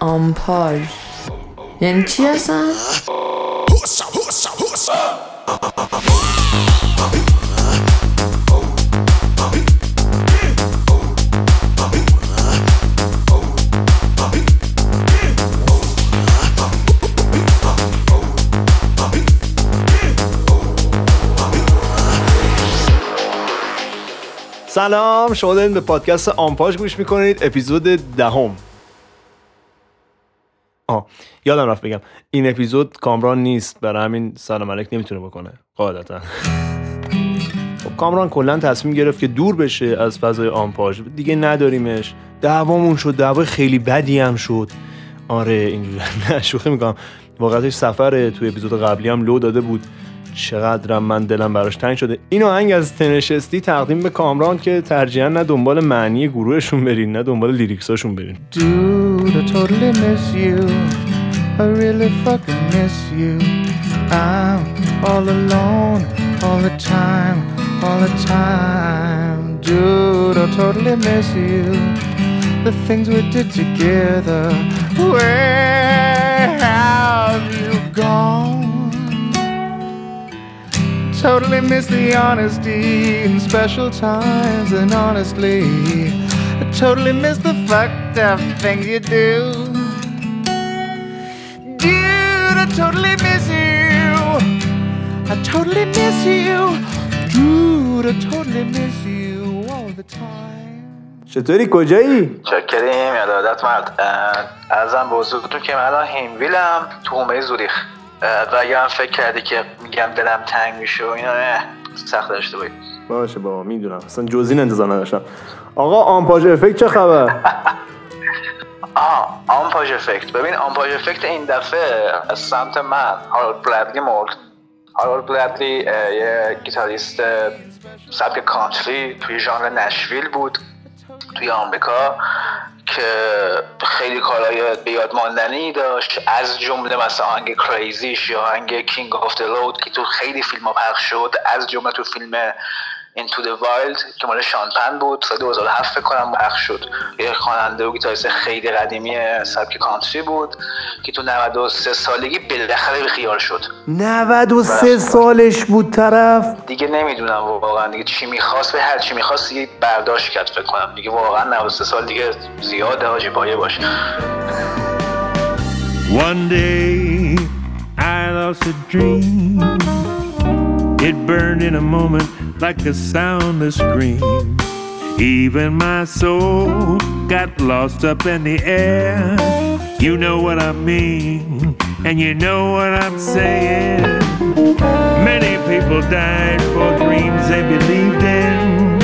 آمپاژ یعنی چی هستن؟ سلام شما دارید به پادکست آمپاژ گوش می‌کنید اپیزود دهم آه یادم رفت بگم. این اپیزود کامران نیست. برای همین سلام علیک نمی‌تونه بکنه. قاعدتا. خب کامران کلا تصمیم گرفت که دور بشه از فضای آمپاژ. دیگه نداریمش. دعوامون شد. دعوای خیلی بدی هم شد. آره اینجوری. نه شوخی می‌کنم. واقعتش سفر توی اپیزود قبلی هم لو داده بود. چقدرم من دلم براش تنگ شده. این آهنگ از تنشستی تقدیم به کامران که ترجیحاً نه دنبال معنی گروهشون برین نه دنبال لیریکساشون برین. I totally miss you. I really fucking miss you. I'm all alone all the time, all the time. Dude, I totally miss you. The things we did together. Where have you gone? Totally miss the honesty in special times, and honestly, totally miss the fucked up things you do. Dude, I totally miss you. I totally miss you. Dude, I totally miss you all the time. چطوری کجایی چکریم یادت مرد ارزم به حضورتون که من الان هیمویلم تو حومه زوریخ و اگه هم فکر کردی که میگم دلم تنگ میشه و اینا نه سخت داشته بایی باشه بابا می‌دونم اصلا جزین انتظار نداشتم آقا آمپاژ effect چه خبر؟ آها آمپاژ effect. ببین آمپاژ effect این دفعه از سمت من هارولد برادلی مرد. هارولد برادلی اه، یه گیتاریست سبک کانتری توی ژانر نشویل بود توی آمریکا که خیلی کارهای به یاد ماندنی داشت. از جمله مثلا آهنگ Crazy ش یا آهنگ King of the Road که تو خیلی فیلم ها پخش شد از جمله تو فیلم Into the Wild که مال شانپن بود. سال 2007 فکر کنم پخش شد. یه خواننده و گیتاریست خیلی قدیمی سبک کانتری بود که تو 93 سالگی بالاخره به خیال شد. 93 سالش بود طرف؟ دیگه نمی‌دونم واقعا دیگه چی می‌خواست به هر چی می‌خواست دیگه برداشت کرد فکر کنم. دیگه واقعا 93 سال دیگه زیاده حاجی پایه باشه One day I lost a dream. It burned in a moment. Like a soundless scream. Even my soul got lost up in the air. You know what I mean, and you know what I'm saying. Many people died for dreams they believed in.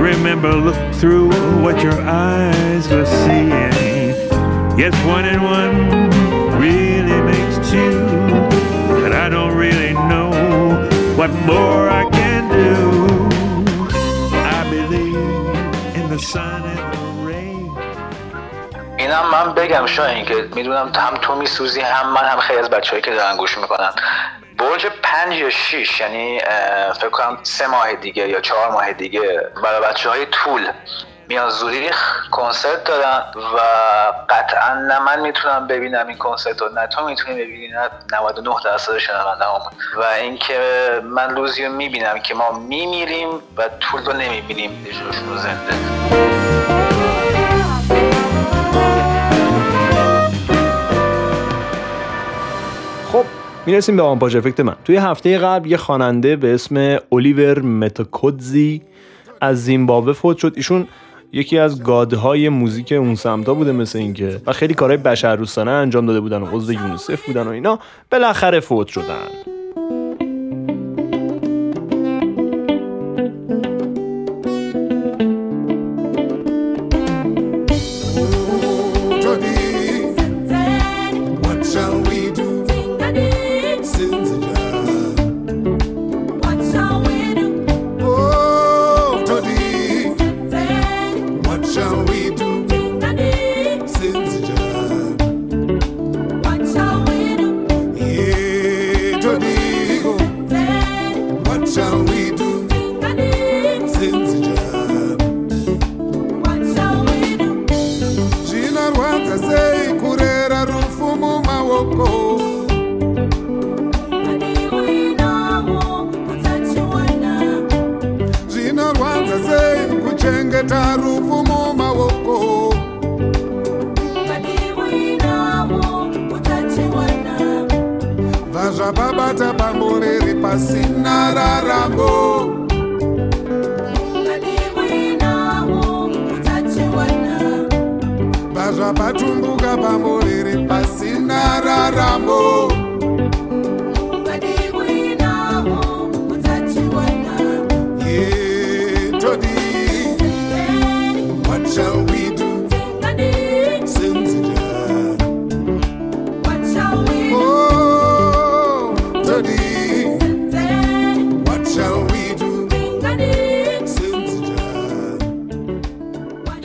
Remember, look through what your eyes were seeing. Yes, one and one really makes two, but I don't really know what more I can اینم من بگم شاین که می‌دونم هم تو میسوزی هم من هم خیلی از بچههایی که دارن گوش می‌کنن. برج پنج یا شیش یعنی فکر کنم سه ماه دیگه یا چهار ماه دیگه برای بچه های طول. میان زوریخ کنسرت دارن و قطعا نه من می‌تونم ببینم این کنسرت رو نه تو می‌تونی ببینی نه 99 درصد شنونده و اینکه من روزی رو می‌بینم که ما میمیریم و طول رو نمی‌بینیم جوشون رو زنده. خب می‌رسیم به آمپاژ افکت من. توی هفته قبل یه خواننده به اسم الیور متاکودزی از زیمبابوه فوت شد. ایشون یکی از گادهای موزیک اون سمتا بوده مثل اینکه و خیلی کارهای بشر انجام داده بودن و عضو یونیسف بودن و اینا بالاخره فوت شدن. pasina raramo bazvapatumbuka pamuviri pasina raramo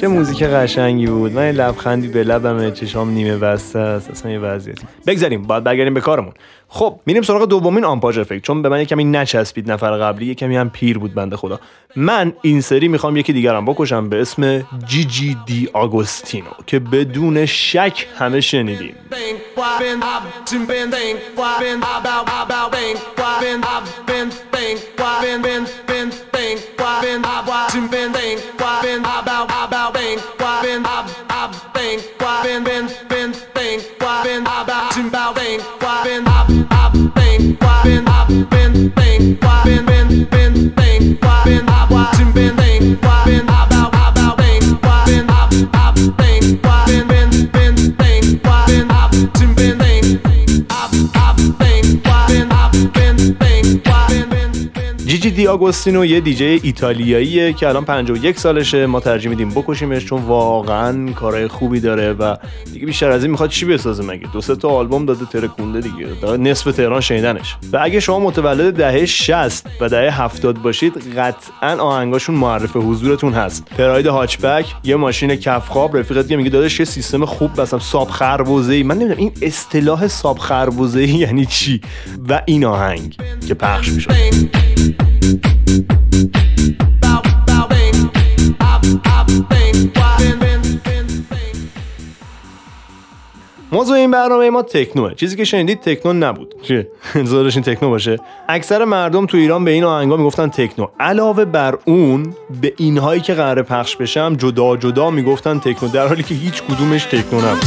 چه موزیک قشنگی بود. من لبخندی به لبم چشام نیمه بسته است. اصلا یه وضعیتی بگذاریم باید برگردیم به کارمون. خب میریم سراغ دومین آمپاژ افکت. چون به من کمی نچسبید نفر قبلی یه کمی هم پیر بود بنده خدا. من این سری می‌خوام یکی دیگرم بکشم به اسم جی جی دی آگوستینو که بدون شک همه شنیدیم about about bang, why been, I, I bang, why been, been, been, bang, why been, I bow, to bow, bang, why been, I, I bang, why been, I ah, been, bang, why been, been, been, bang, why been, I, ah, why to been, bang, why been, I. جی جی دی آگوستینو یه دیجی ایتالیاییه که الان 51 سالشه. ما ترجیح میدیم بکشیمش چون واقعا کارهای خوبی داره و دیگه بیشتر از این می‌خواد چی بسازه مگه؟ دو سه تا آلبوم داده ترکونده دیگه. نصف تهران شنیدنش. و اگه شما متولد دهه 60 و دهه 70 باشید قطعا آهنگاشون معرف حضورتون هست. پراید هاچبک یه ماشین کفخواب رفیقت میگه داداش یه سیستم خوب مثلا ساب خربوزه‌ای. من نمی‌دونم این اصطلاح ساب خربوزه‌ای یعنی چی؟ و این آهنگ که پخش میشه. موضوع این برنامه ما تکنوه. چیزی که شنیدید تکنو نبود. چیه انتظار داشتین تکنو باشه. اکثر مردم تو ایران به این آهنگا می‌گفتن تکنو. علاوه بر اون به اینهایی که قراره پخش بشم جدا جدا می‌گفتن تکنو. در حالی که هیچ کدومش تکنو نبود.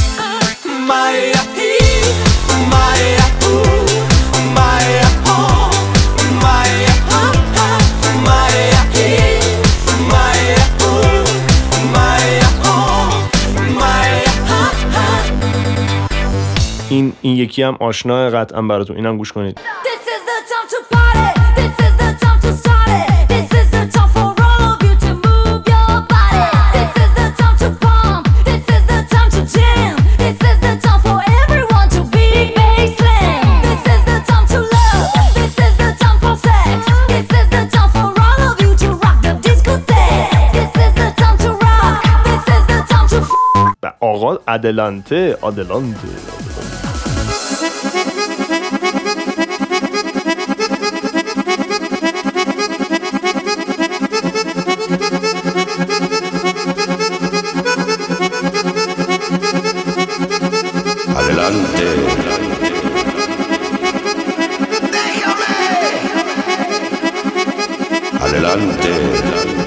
این یکی هم آشنا قطعا براتون اینم گوش کنید This is the grande.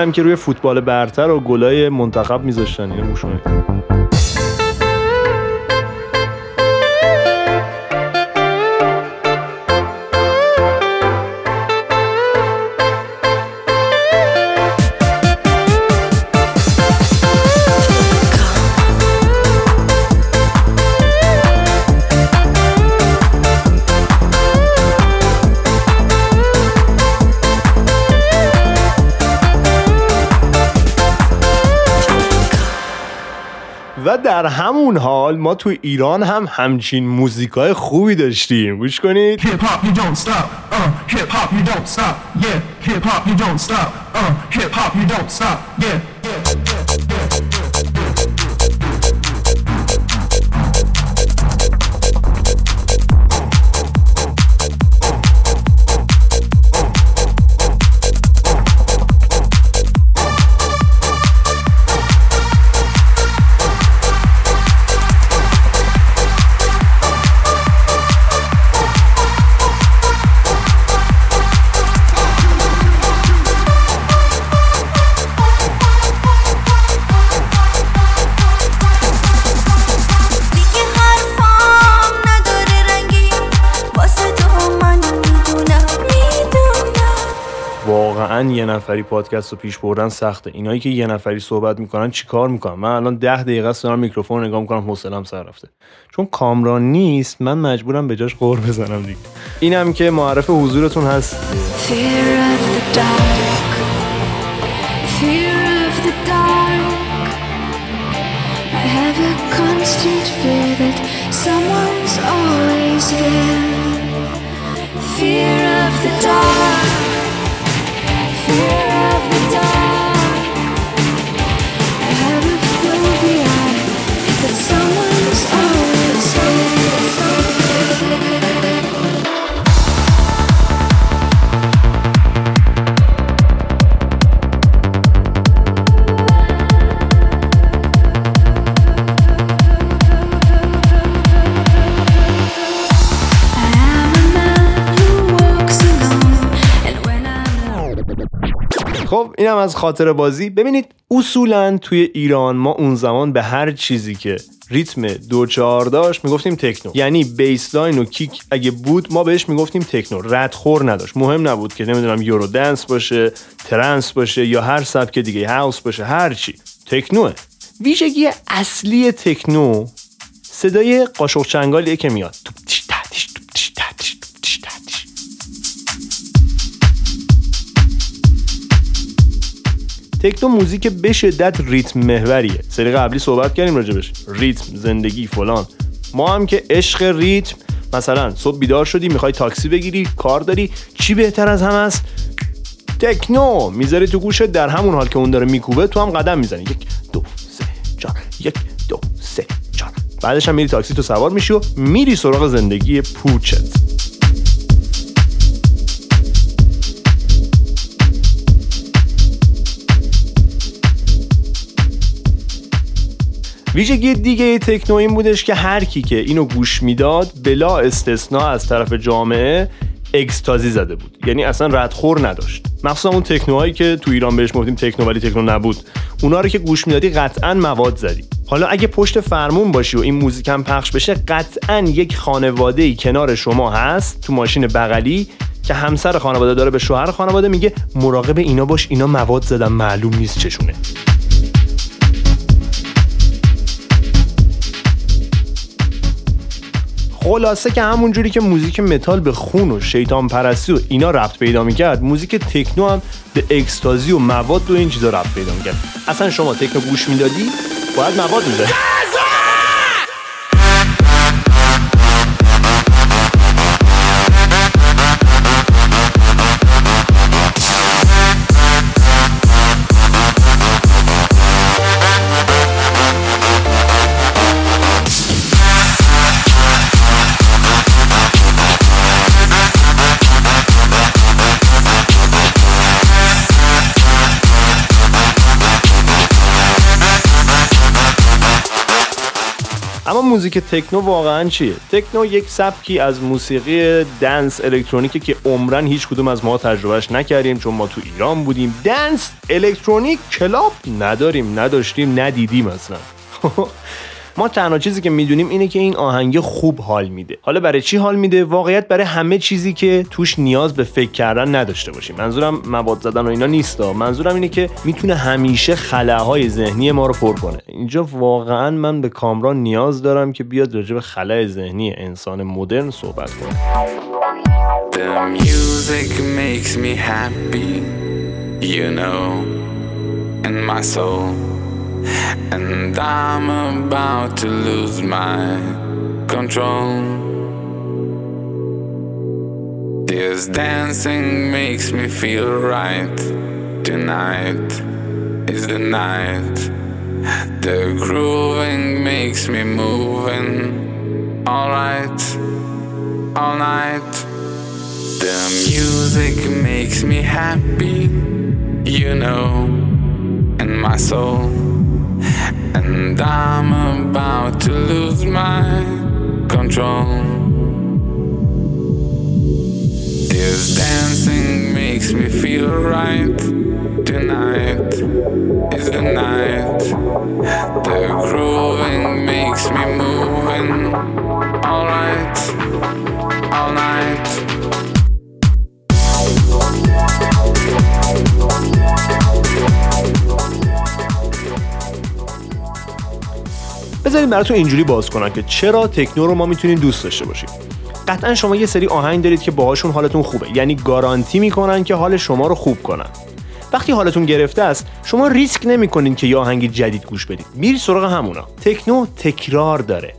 اینم که روی فوتبال برتر و گلای منتخب میذاشتن. اینو گوش در همون حال ما تو ایران هم همچین موزیکای خوبی داشتیم گوش کنید Hip hop, you don't stop. Uh, hip hop, you don't stop. Yeah, hip hop, you don't stop. Uh, hip hop, you don't stop. Yeah, yeah. واقعا یه نفری پادکست رو پیش بردن سخته. اینایی که یه نفری صحبت می‌کنن چیکار می‌کنن؟ من الان ده دقیقه است دارم میکروفون رو نگاه می‌کنم حوصله‌ام سر رفته. چون کامران نیست من مجبورم به جاش قور بزنم دیگه. اینم که معرف حضورتون هست. Fear of the dark. Whoa. خب اینم از خاطر بازی. ببینید اصولا توی ایران ما اون زمان به هر چیزی که ریتم دو چهار داشت می‌گفتیم تکنو. یعنی بیسلاین و کیک اگه بود ما بهش می‌گفتیم تکنو. ردخور نداشت. مهم نبود که نمی‌دونم یورو دنس باشه ترنس باشه یا هر سبک دیگه هاوس باشه هر چی. تکنوه. ویژگی اصلی تکنو صدای قاشق چنگالیه که میاد. تکنو موزیک به شدت ریتم محوریه. سری قبلی صحبت کردیم راجبش. ریتم زندگی فلان. ما هم که عشق ریتم مثلا صبح بیدار شدی می‌خوای تاکسی بگیری کار داری چی بهتر از هم است؟ تکنو می‌ذاری تو گوشت در همون حال که اون داره میکوبه تو هم قدم می‌زنی. یک دو سه چهار. یک دو سه چهار. بعدش هم میری تاکسی تو سوار میشی و میری سراغ زندگی پوچت. ویژگی دیگه تکنو این بودش که هر کی که اینو گوش می‌داد بلا استثنا از طرف جامعه اکستازی زده بود. یعنی اصلا ردخور نداشت. مخصوصا اون تکنوهایی که تو ایران بهش گفتیم تکنو ولی تکنو نبود. اونا رو که گوش می‌دادی قطعا مواد زدی. حالا اگه پشت فرمون باشی و این موزیک پخش بشه قطعا یک خانواده کنار شما هست تو ماشین بغلی که همسر خانواده داره به شوهر خانواده میگه مراقب اینا باش اینا مواد زدن معلوم نیست چشونه. خلاصه که همون جوری که موزیک متال به خون و شیطان پرستی و اینا ربط پیدا می‌کرد موزیک تکنو هم به اکستازی و مواد و این چیزا ربط پیدا می‌کرد. اصلا شما تکنو گوش می‌دادی؟ باید مواد می‌زدی. اما موزیک تکنو واقعا چیه؟ تکنو یک سبکی از موسیقی دنس الکترونیکی که عمرن هیچ کدوم از ما تجربهش نکردیم چون ما تو ایران بودیم. دنس الکترونیک کلاب نداریم نداشتیم ندیدیم اصلا. ما تنها چیزی که می‌دونیم اینه که این آهنگ خوب حال میده. حالا برای چی حال میده؟ واقعیت برای همه چیزی که توش نیاز به فکر کردن نداشته باشیم. منظورم مواد زدن و اینا نیست منظورم اینه که می‌تونه همیشه خلاهای ذهنی ما رو پر کنه. اینجا واقعا من به کامران نیاز دارم که بیاد راجع به خلای ذهنی انسان مدرن صحبت کنه. The music makes me happy, you know, and my soul. And I'm about to lose my control. This dancing makes me feel right. Tonight is the night. The grooving makes me moving. Alright, all night. The music makes me happy, you know, and my soul. And I'm about to lose my control. This dancing makes me feel right. Tonight is the night. The grooving makes me moving. Alright, بذارید براتون اینجوری باز کنم که چرا تکنو رو ما می‌تونیم دوست داشته باشیم. قطعا شما یه سری آهنگ دارید که باهاشون حالتون خوبه. یعنی گارانتی می‌کنن که حال شما رو خوب کنن. وقتی حالتون گرفته است شما ریسک نمی‌کنین که یه آهنگ جدید گوش بدید. میری سراغ همونا. تکنو تکرار داره.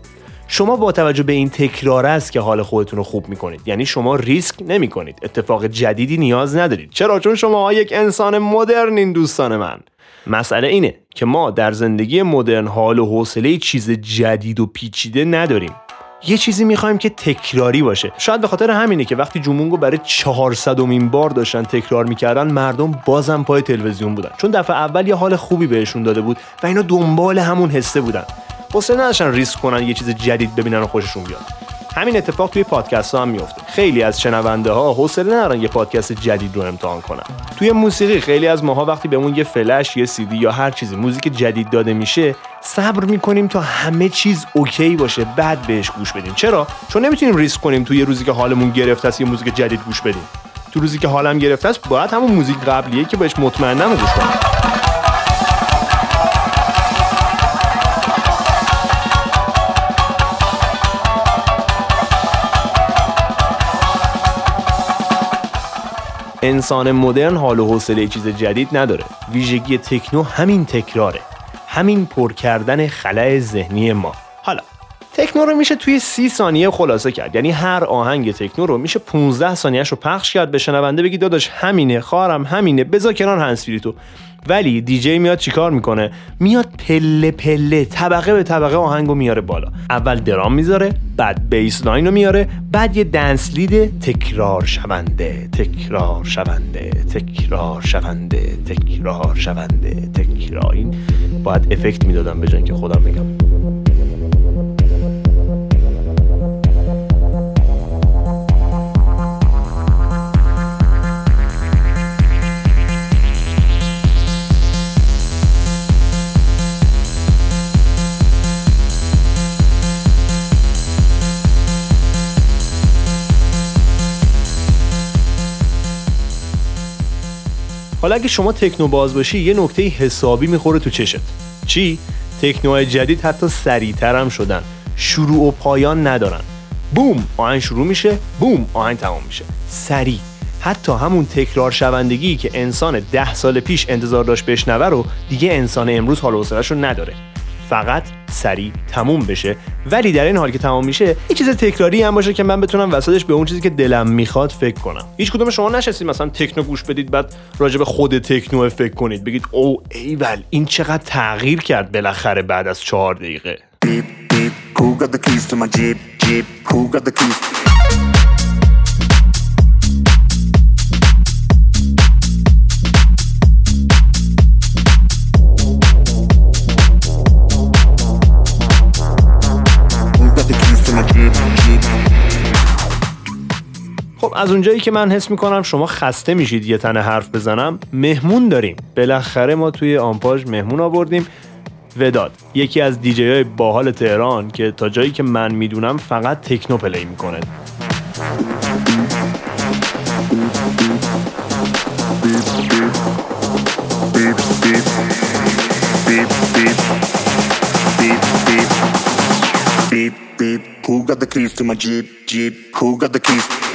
شما با توجه به این تکرار است که حال خودتون رو خوب می‌کنید. یعنی شما ریسک نمی کنید اتفاق جدیدی نیاز ندارید. چرا؟ چون شما یک انسان مدرنین دوستان من. مسئله اینه که ما در زندگی مدرن حال و حوصله چیز جدید و پیچیده نداریم. یه چیزی می‌خوایم که تکراری باشه. شاید به خاطر همینه که وقتی جومونگو برای 400 امین بار داشتن تکرار می‌کردن مردم بازم پای تلویزیون بودن. چون دفعه اول یه حال خوبی بهشون داده بود و اینا دنبال همون حسه بودن. حوصله نداشتن ریسک کنن یه چیز جدید ببینن و خوششون بیاد. همین اتفاق توی پادکست ها هم میفته. خیلی از شنونده ها حوصله ندارن یه پادکست جدید رو امتحان کنن. توی موسیقی خیلی از ماها وقتی بهمون یه فلش یه سیدی یا هر چیزی موزیک جدید داده میشه صبر می‌کنیم تا همه چیز okay باشه بعد بهش گوش بدیم. چرا؟ چون نمی‌تونیم ریسک کنیم توی روزی که حالمون گرفته است یه موزیک جدید گوش بدیم. تو روزی که حالم گرفته است باید همون موزیک قبلیه که بهش مطمئنم گوش کنم انسان مدرن حال و حوصله چیز جدید نداره. ویژگی تکنو همین تکراره. همین پر کردن خلای ذهنی ما. حالا تکنو رو میشه توی سی ثانیه خلاصه کرد. یعنی هر آهنگ تکنو رو میشه 15 ثانیهش رو پخش کرد به شنونده بگی داداش همینه خواهرم همینه بذار کنار هنسفیری تو ولی دیجی میاد چیکار می‌کنه؟ میاد پله پله طبقه به طبقه آهنگو میاره بالا. اول درام می‌ذاره بعد bass line رو میاره بعد یه dance lead تکرار شونده تکرار شونده تکرار شونده تکرار شونده تکرار. این باید افکت می‌دادم به اینکه خودم بگم. حالا اگه شما تکنو باز باشی یه نکته حسابی می‌خوره تو چشت. چی؟ تکنوهای جدید حتی سریعتر هم شدن. شروع و پایان ندارن. بوم! آهنگ شروع میشه بوم! آهنگ تمام میشه. سریع. حتی همون تکرار شوندگی که انسان ده سال پیش انتظار داشت بشنوه رو دیگه انسان امروز حال و رو نداره. فقط سریع تموم بشه. ولی در این حال که تمام میشه یه چیز تکراری هم باشه که من بتونم وسطش به اون چیزی که دلم می‌خواد فکر کنم. هیچ کدوم شما نشستید مثلا تکنو گوش بدید بعد راجع به خود تکنو فکر کنید. بگید او ایول این چقدر تغییر کرد بالاخره بعد از چهار دقیقه. خب از اونجایی که من حس می‌کنم شما خسته میشید یه تنه حرف بزنم مهمون داریم بالاخره ما توی آمپاژ مهمون آوردیم وداد یکی از دیجی های باحال تهران که تا جایی که من می‌دونم فقط تکنو پلی می‌کنه. Who got the keys to my Jeep? Jeep, who got the keys?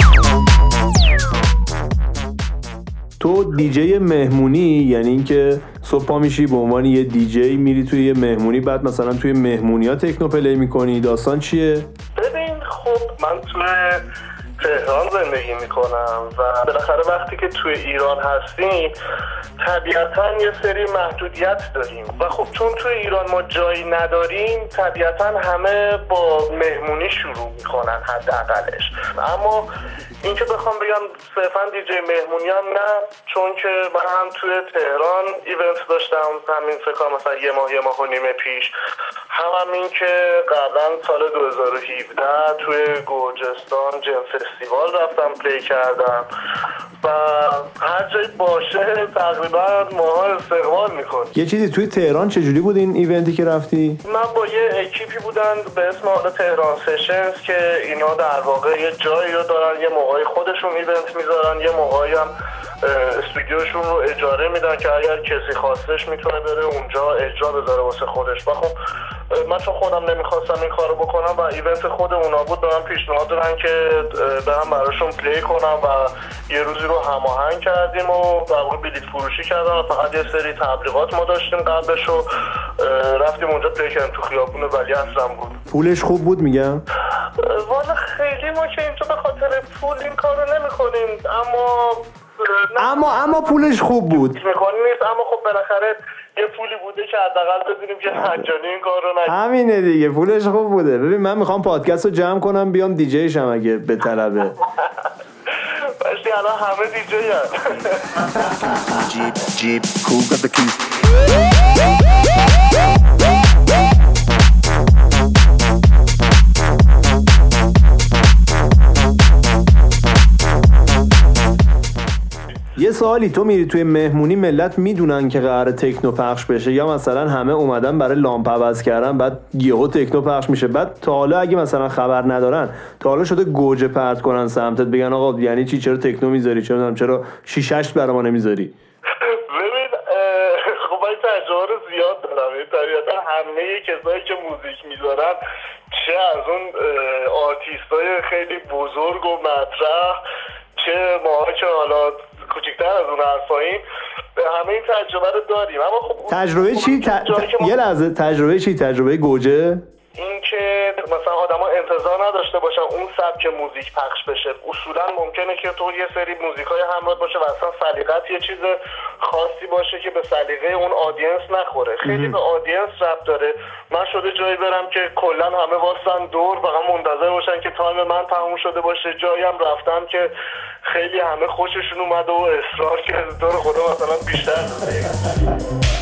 تو دیجی مهمونی یعنی اینکه صبح پا میشی به عنوان یه دیجی میری توی یه مهمونی بعد مثلا توی مهمونی ها تکنو پلی می‌کنی داستان چیه؟ ببین خب من توی تهران زندگی می‌کنم و بالاخره وقتی که توی ایران هستیم طبیعتا یه سری محدودیت داریم. و خب چون توی ایران ما جایی نداریم طبیعتا همه با مهمونی شروع می‌کنن حداقلش. اما اینکه بخوام بگم صرفا دیجی مهمونی هم نه چون که من هم توی تهران event داشتم همین فکر مثلا یه ماه یه ماه و نیمه پیش. هم, هم این که قبلا سال 2017 توی گرجستان GEM festival رفتم play کردم و هر جایی باشه تقریبا ماها استقبال می‌کنیم یه چیزی توی تهران چجوری بود این event ی که رفتی؟ من با یه اکیپی بودن به اسم حالا تهران Sessions که اینا در واقع یه جایی رو دارن یه موقعی خودشون event می‌ذارن یه موقعی هم استودیوشون رو اجاره میدن که اگر کسی خواستش می‌تونه بره اونجا اجرا بذاره واسه خودش. و خب من چون خودم نمی‌خواستم این کارو بکنم و event خود اونا بود به من پیشنهاد دادن که برم براشون play کنم و یه روزی رو هماهنگ کردیم و در واقع بلیت فروشی کردم و فقط یه سری تبلیغات ما داشتیم قبلش و رفتیم اونجا play کردیم تو خیابون ولی اصلا بود. پولش خوب بود میگم والا خیلی ما که اینجا به خاطر پول این کارو نمی کنیم اما اما اما پولش خوب بود. می‌کنیم نیست اما خب بالاخره یه پولی بوده که حداقل بدونیم که مجانی این کار رو نکنیم همینه دیگه پولش خوب بوده. ببین من می‌خوام پادکست رو جمع کنم بیام دیجی شم اگه به طلبه. باشی الان همه دیجی هست Jeep, Jeep, یه سوالی تو میری توی مهمونی ملت می‌دونن که قرار تکنو پخش بشه یا مثلا همه اومدن برای لامپ عوض کردن بعد یهو تکنو پخش میشه. بعد تا حالا اگه مثلا خبر ندارن تا حالا شده گوجه پرت کنن سمتت بگن آقا یعنی چی؟ چرا تکنو می‌ذاری؟ چرا چرا شیشش برا ما نمی‌ذاری؟ ببین خب زیاد طبیعتا همه کسایی که موزیک می‌ذارن چه از اون آرتیست خیلی بزرگ و مطرح چه ماها که حالا کوچکتر از اون حرفاییم همه این تجربه رو داریم. اما خب تجربه چی؟ ت- ت- ما- یه لحظه تجربه چی؟ تجربه گوجه؟ این که مثلا آدما انتظار نداشته باشن اون سبک موزیک پخش بشه. اصولا ممکنه که تو یه سری موزیک های همراه باشه و اصلا سلیقت یه چیز خاصی باشه که به سلیقه اون audience نخوره. خیلی به audience ربط داره. من شده جایی برم که کلا همه واسن دور فقط منتظر باشن که تایم من تموم شده باشه. جایی هم رفتم که خیلی همه خوششون اومده و اصرار کرده تو رو خدا مثلا بیشتر.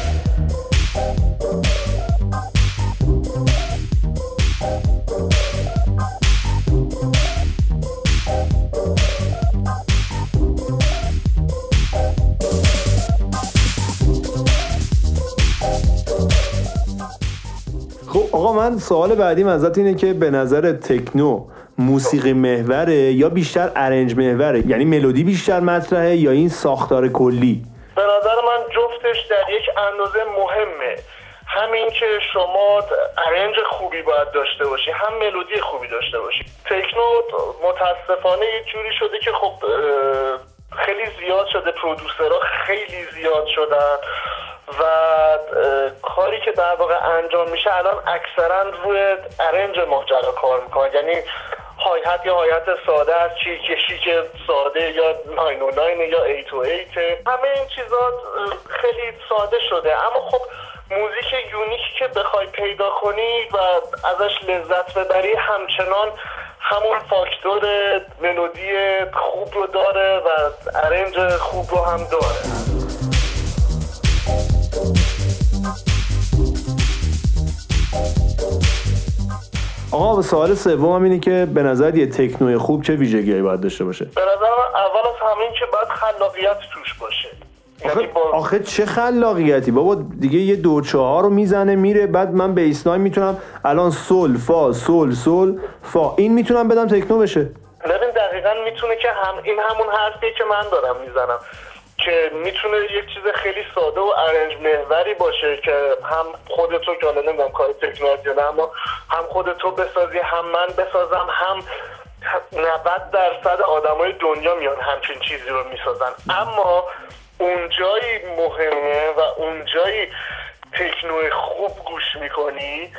آقا من سوال بعدیم ازت اینه که به نظر تکنو موسیقی محوره یا بیشتر ارنج محوره؟ یعنی ملودی بیشتر مطرحه یا این ساختار کلی؟ به نظر من جفتش در یک اندازه مهمه. همین که شما ارنج خوبی باید داشته باشی هم ملودی خوبی داشته باشی. تکنو متاسفانه یه جوری شده که خب خیلی زیاد شده. پرودوسرها خیلی زیاد شدن. و کاری که در واقع انجام میشه الان اکثرا روی ارنج ماجرا کار می‌کنن. یعنی هایت یا هایت ساده است چی کشی که ساده یا 909 یا 808 همه این چیزا خیلی ساده شده. اما خب موزیک یونیکی که بخوای پیدا کنی و ازش لذت ببری همچنان همون فاکتور ملودی خوب رو داره و ارنج خوب رو هم داره. آقا سوال سوم اینه که به نظر یه تکنوی خوب چه ویژگیهایی باید داشته باشه؟ به نظر من اول از همه این که باید خلاقیت توش باشه. یعنی با آخه چه خلاقیتی؟ بابا دیگه یه دو چهار رو می‌زنه میره بعد من بیسلاین می‌تونم الان سول فا سول سول فا. این می‌تونم بدم تکنو بشه. ببین دقیقا می‌تونه که هم این همون حرفیه که من دارم می‌زنم. که می‌تونه یک چیز خیلی ساده و ارنج محوری باشه که هم خودتو که حالا نمی‌دونم کار تکنولوژی نه اما هم خودتو بسازی هم من بسازم هم 90 درصد آدمای دنیا میان همچین چیزی رو می‌سازن. اما اونجایی مهمه و اونجایی تکنو خوب گوش می‌کنی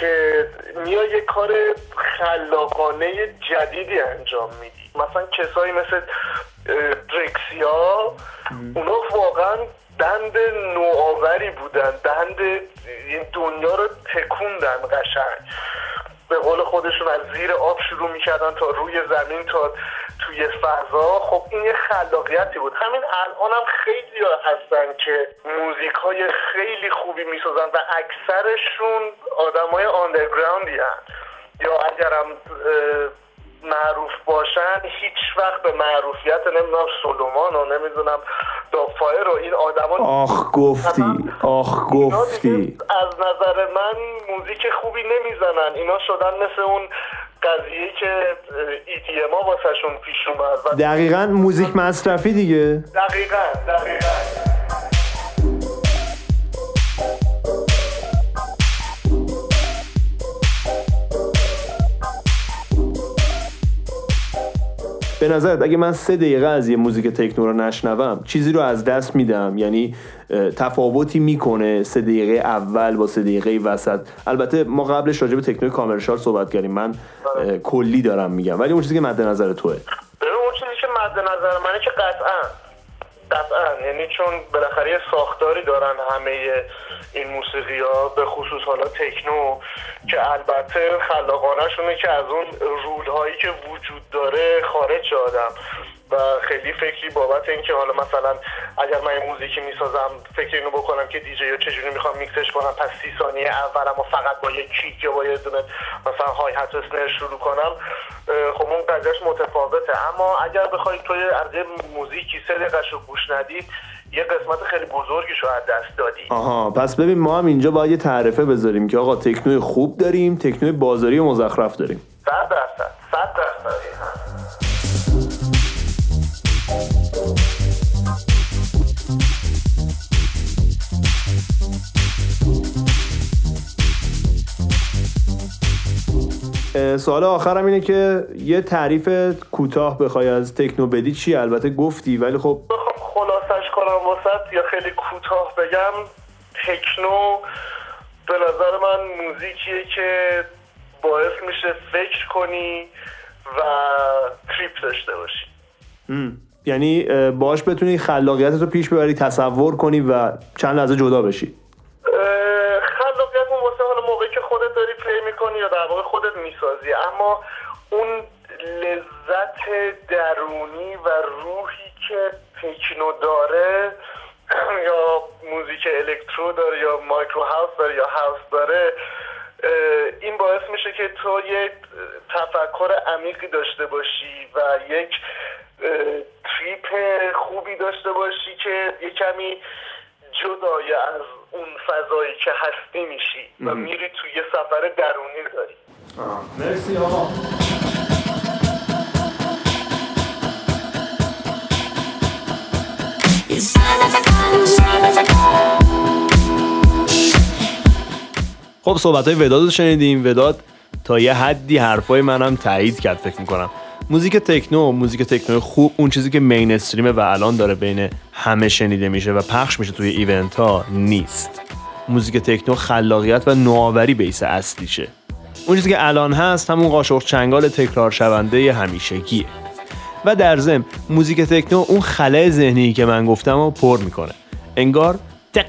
که میای یه کار خلاقانه جدیدی انجام میدی. مثلا کسایی مثل اه، درکسیا اونا واقعا دند نوآوری بودن دند این دنیا رو تکوندن قشنگ. به قول خودشون از زیر آب شروع می‌کردن تا روی زمین تا توی فضا. خب این یه خلاقیتی بود. همین الان هم خیلی هستن که موزیک های خیلی خوبی می‌سازن و اکثرشون آدم های آندرگراندی هن. یا اگرم معروف باشن هیچ وقت به معروفیت نمی‌دونم سلومان و نمی‌دونم دافایر و این آدما آخ گفتی آخ گفتی. از نظر من موزیک خوبی نمی‌زنن. اینا شدن مثل اون قضیه که ایتیما ما واسهشون پیش اومد. دقیقا موزیک مصرفی دیگه. دقیقا دقیقا. به نظرت اگه من سه دقیقه از یه موزیک تکنو رو نشنوم چیزی رو از دست میدم؟ یعنی تفاوتی می‌کنه سه دقیقه اول با سه دقیقه وسط؟ البته ما قبلش راجع به تکنو کامرشال صحبت کردیم. من اه، کلی دارم میگم. ولی اون چیزی که مد نظر توه. ببین اون چیزی که مد نظر منه که قطعا. قطعا. یعنی چون بالاخره یه ساختاری دارن همه این موسیقی ها به خصوص حالا تکنو که البته خلاقانه شونه که از اون رول هایی که وجود داره خارج آدم. و خیلی فکری بابت اینکه حالا مثلا اگر من موزیکی می‌سازم فکر اینو بکنم که دیجی ها چجوری می‌خوام میکسش کنم پس سی ثانیه اول اما فقط با یه کیک یا با یه دونه مثلا های هت اسنر شروع کنم خب اون قضیهش متفاوته. اما اگر بخوای توی از موزیکی سه دقیقش رو گوش ندی یه قسمت خیلی بزرگی رو از دست دادی آها پس ببین ما هم اینجا باید یه تعرفه بذاریم که آقا تکنوی خوب داریم تکنوی بازاری و مزخرف داریم. صد درصد صد درصد. سوال آخرم اینه که یه تعریف کوتاه بخوای از تکنو بدی چی البته گفتی ولی خب واسط یا خیلی کوتاه بگم تکنو به نظر من موزیکیه که باعث میشه فکر کنی و تریپ داشته باشی. ام. یعنی باش بتونی خلاقیتت رو پیش ببری تصور کنی و چند لحظه جدا بشی. خلاقیت اون واسه حالا موقعی که خودت داری پلی می‌کنی یا در واقع خودت می‌سازی. اما اون لذت درونی و روحی که تکنو داره یا موزیک الکترو داره یا مایکرو هاوس داره یا هاوس داره این باعث میشه که تو یک تفکر عمیقی داشته باشی و یک تریپ خوبی داشته باشی که یه کمی جدای از اون فضایی که هستی میشی و. میری توی یه سفر درونی داری مرسی آقا خب صحبت های وداد رو شنیدیم. وداد تا یه حدی حرفای منم تایید کرد فکر می‌کنم. موزیک تکنو موزیک تکنو خوب اون چیزی که مین استریمه و الان داره بین همه شنیده میشه و پخش میشه توی ایونت ها نیست. موزیک تکنو خلاقیت و نوآوری بیس اصلیشه. اون چیزی که الان هست همون قاشق چنگال تکرار شونده همیشگیه. و در ضمن موزیک تکنو اون خلای ذهنی که من گفتم رو پر می‌کنه. انگار تق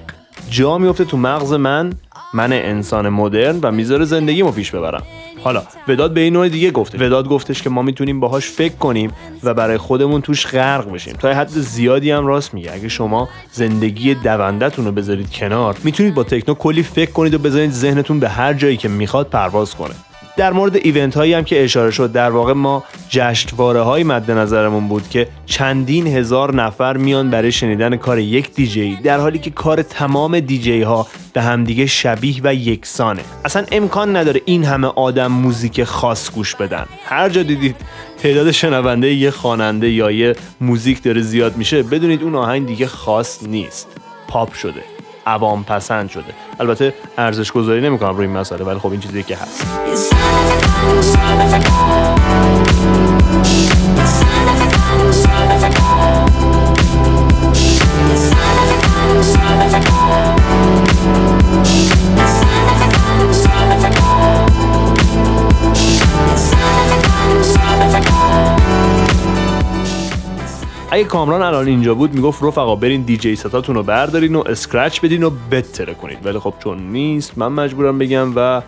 جا میفته تو مغز من من انسان مدرن و می‌ذاره زندگیمو پیش ببرم. حالا وداد به این نوع دیگه گفته. وداد گفتش که ما می‌تونیم باهاش فکر کنیم و برای خودمون توش غرق بشیم. تا حد زیادی هم راست میگه. اگه شما زندگی دوندتون رو بذارید کنار می‌تونید با تکنو کلی فکر کنید و بذارید ذهنتون به هر جایی که می‌خواد پرواز کنه. در مورد ایونت هایی هم که اشاره شد در واقع ما جشنواره های مد نظرمون بود که چندین هزار نفر میان برای شنیدن کار یک دیجی در حالی که کار تمام دیجی ها به همدیگه شبیه و یکسانه. اصلا امکان نداره این همه آدم موزیک خاص گوش بدن. هر جا دیدید تعداد شنونده یه خواننده یا یه موزیک داره زیاد میشه بدونید اون آهنگ دیگه خاص نیست. پاپ شده عوام پسند شده. البته ارزش گذاری نمی‌کنم روی این مسئله ولی خب این چیزی که هست. اگه کامران الان اینجا بود می‌گفت رفقا برین DJ set اتون رو بردارین و scratch بدین و بترکونید. ولی خب چون نیست من مجبورم بگم و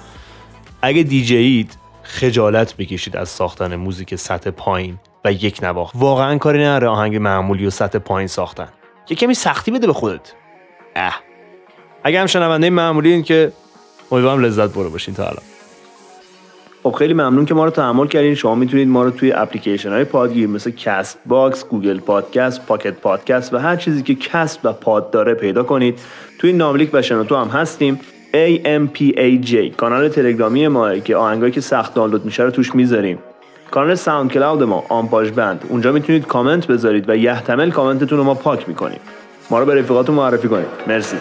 اگه دیجیید خجالت بکشید از ساختن موزیک سطح پایین و یک نواخت. واقعا کاری نداره آهنگ معمولی و سطح پایین ساختن. یه کمی سختی بده به خودت. اه. اگه هم شنونده معمولی این که امیدوارم لذت برده باشین تا الان. خب خیلی ممنون که ما رو تحمل کردین. شما می‌تونید ما رو توی اپلیکیشن های پادگیر مثل Castbox، Google Podcast، Pocket پادکست و هر چیزی که cast و pod داره پیدا کنید. توی ناملیک و شنوتو هم هستیم. AMPAJ کانال تلگرامی ما که آهنگایی که سخت دانلود میشه رو توش می‌ذاریم. کانال ساوند کلاود ما آمپاژ بند. اونجا می‌تونید کامنت بذارید و یحتمل کامنتتون رو ما پاک می‌کنیم. ما رو به رفیقاتون معرفی کنید. مرسی.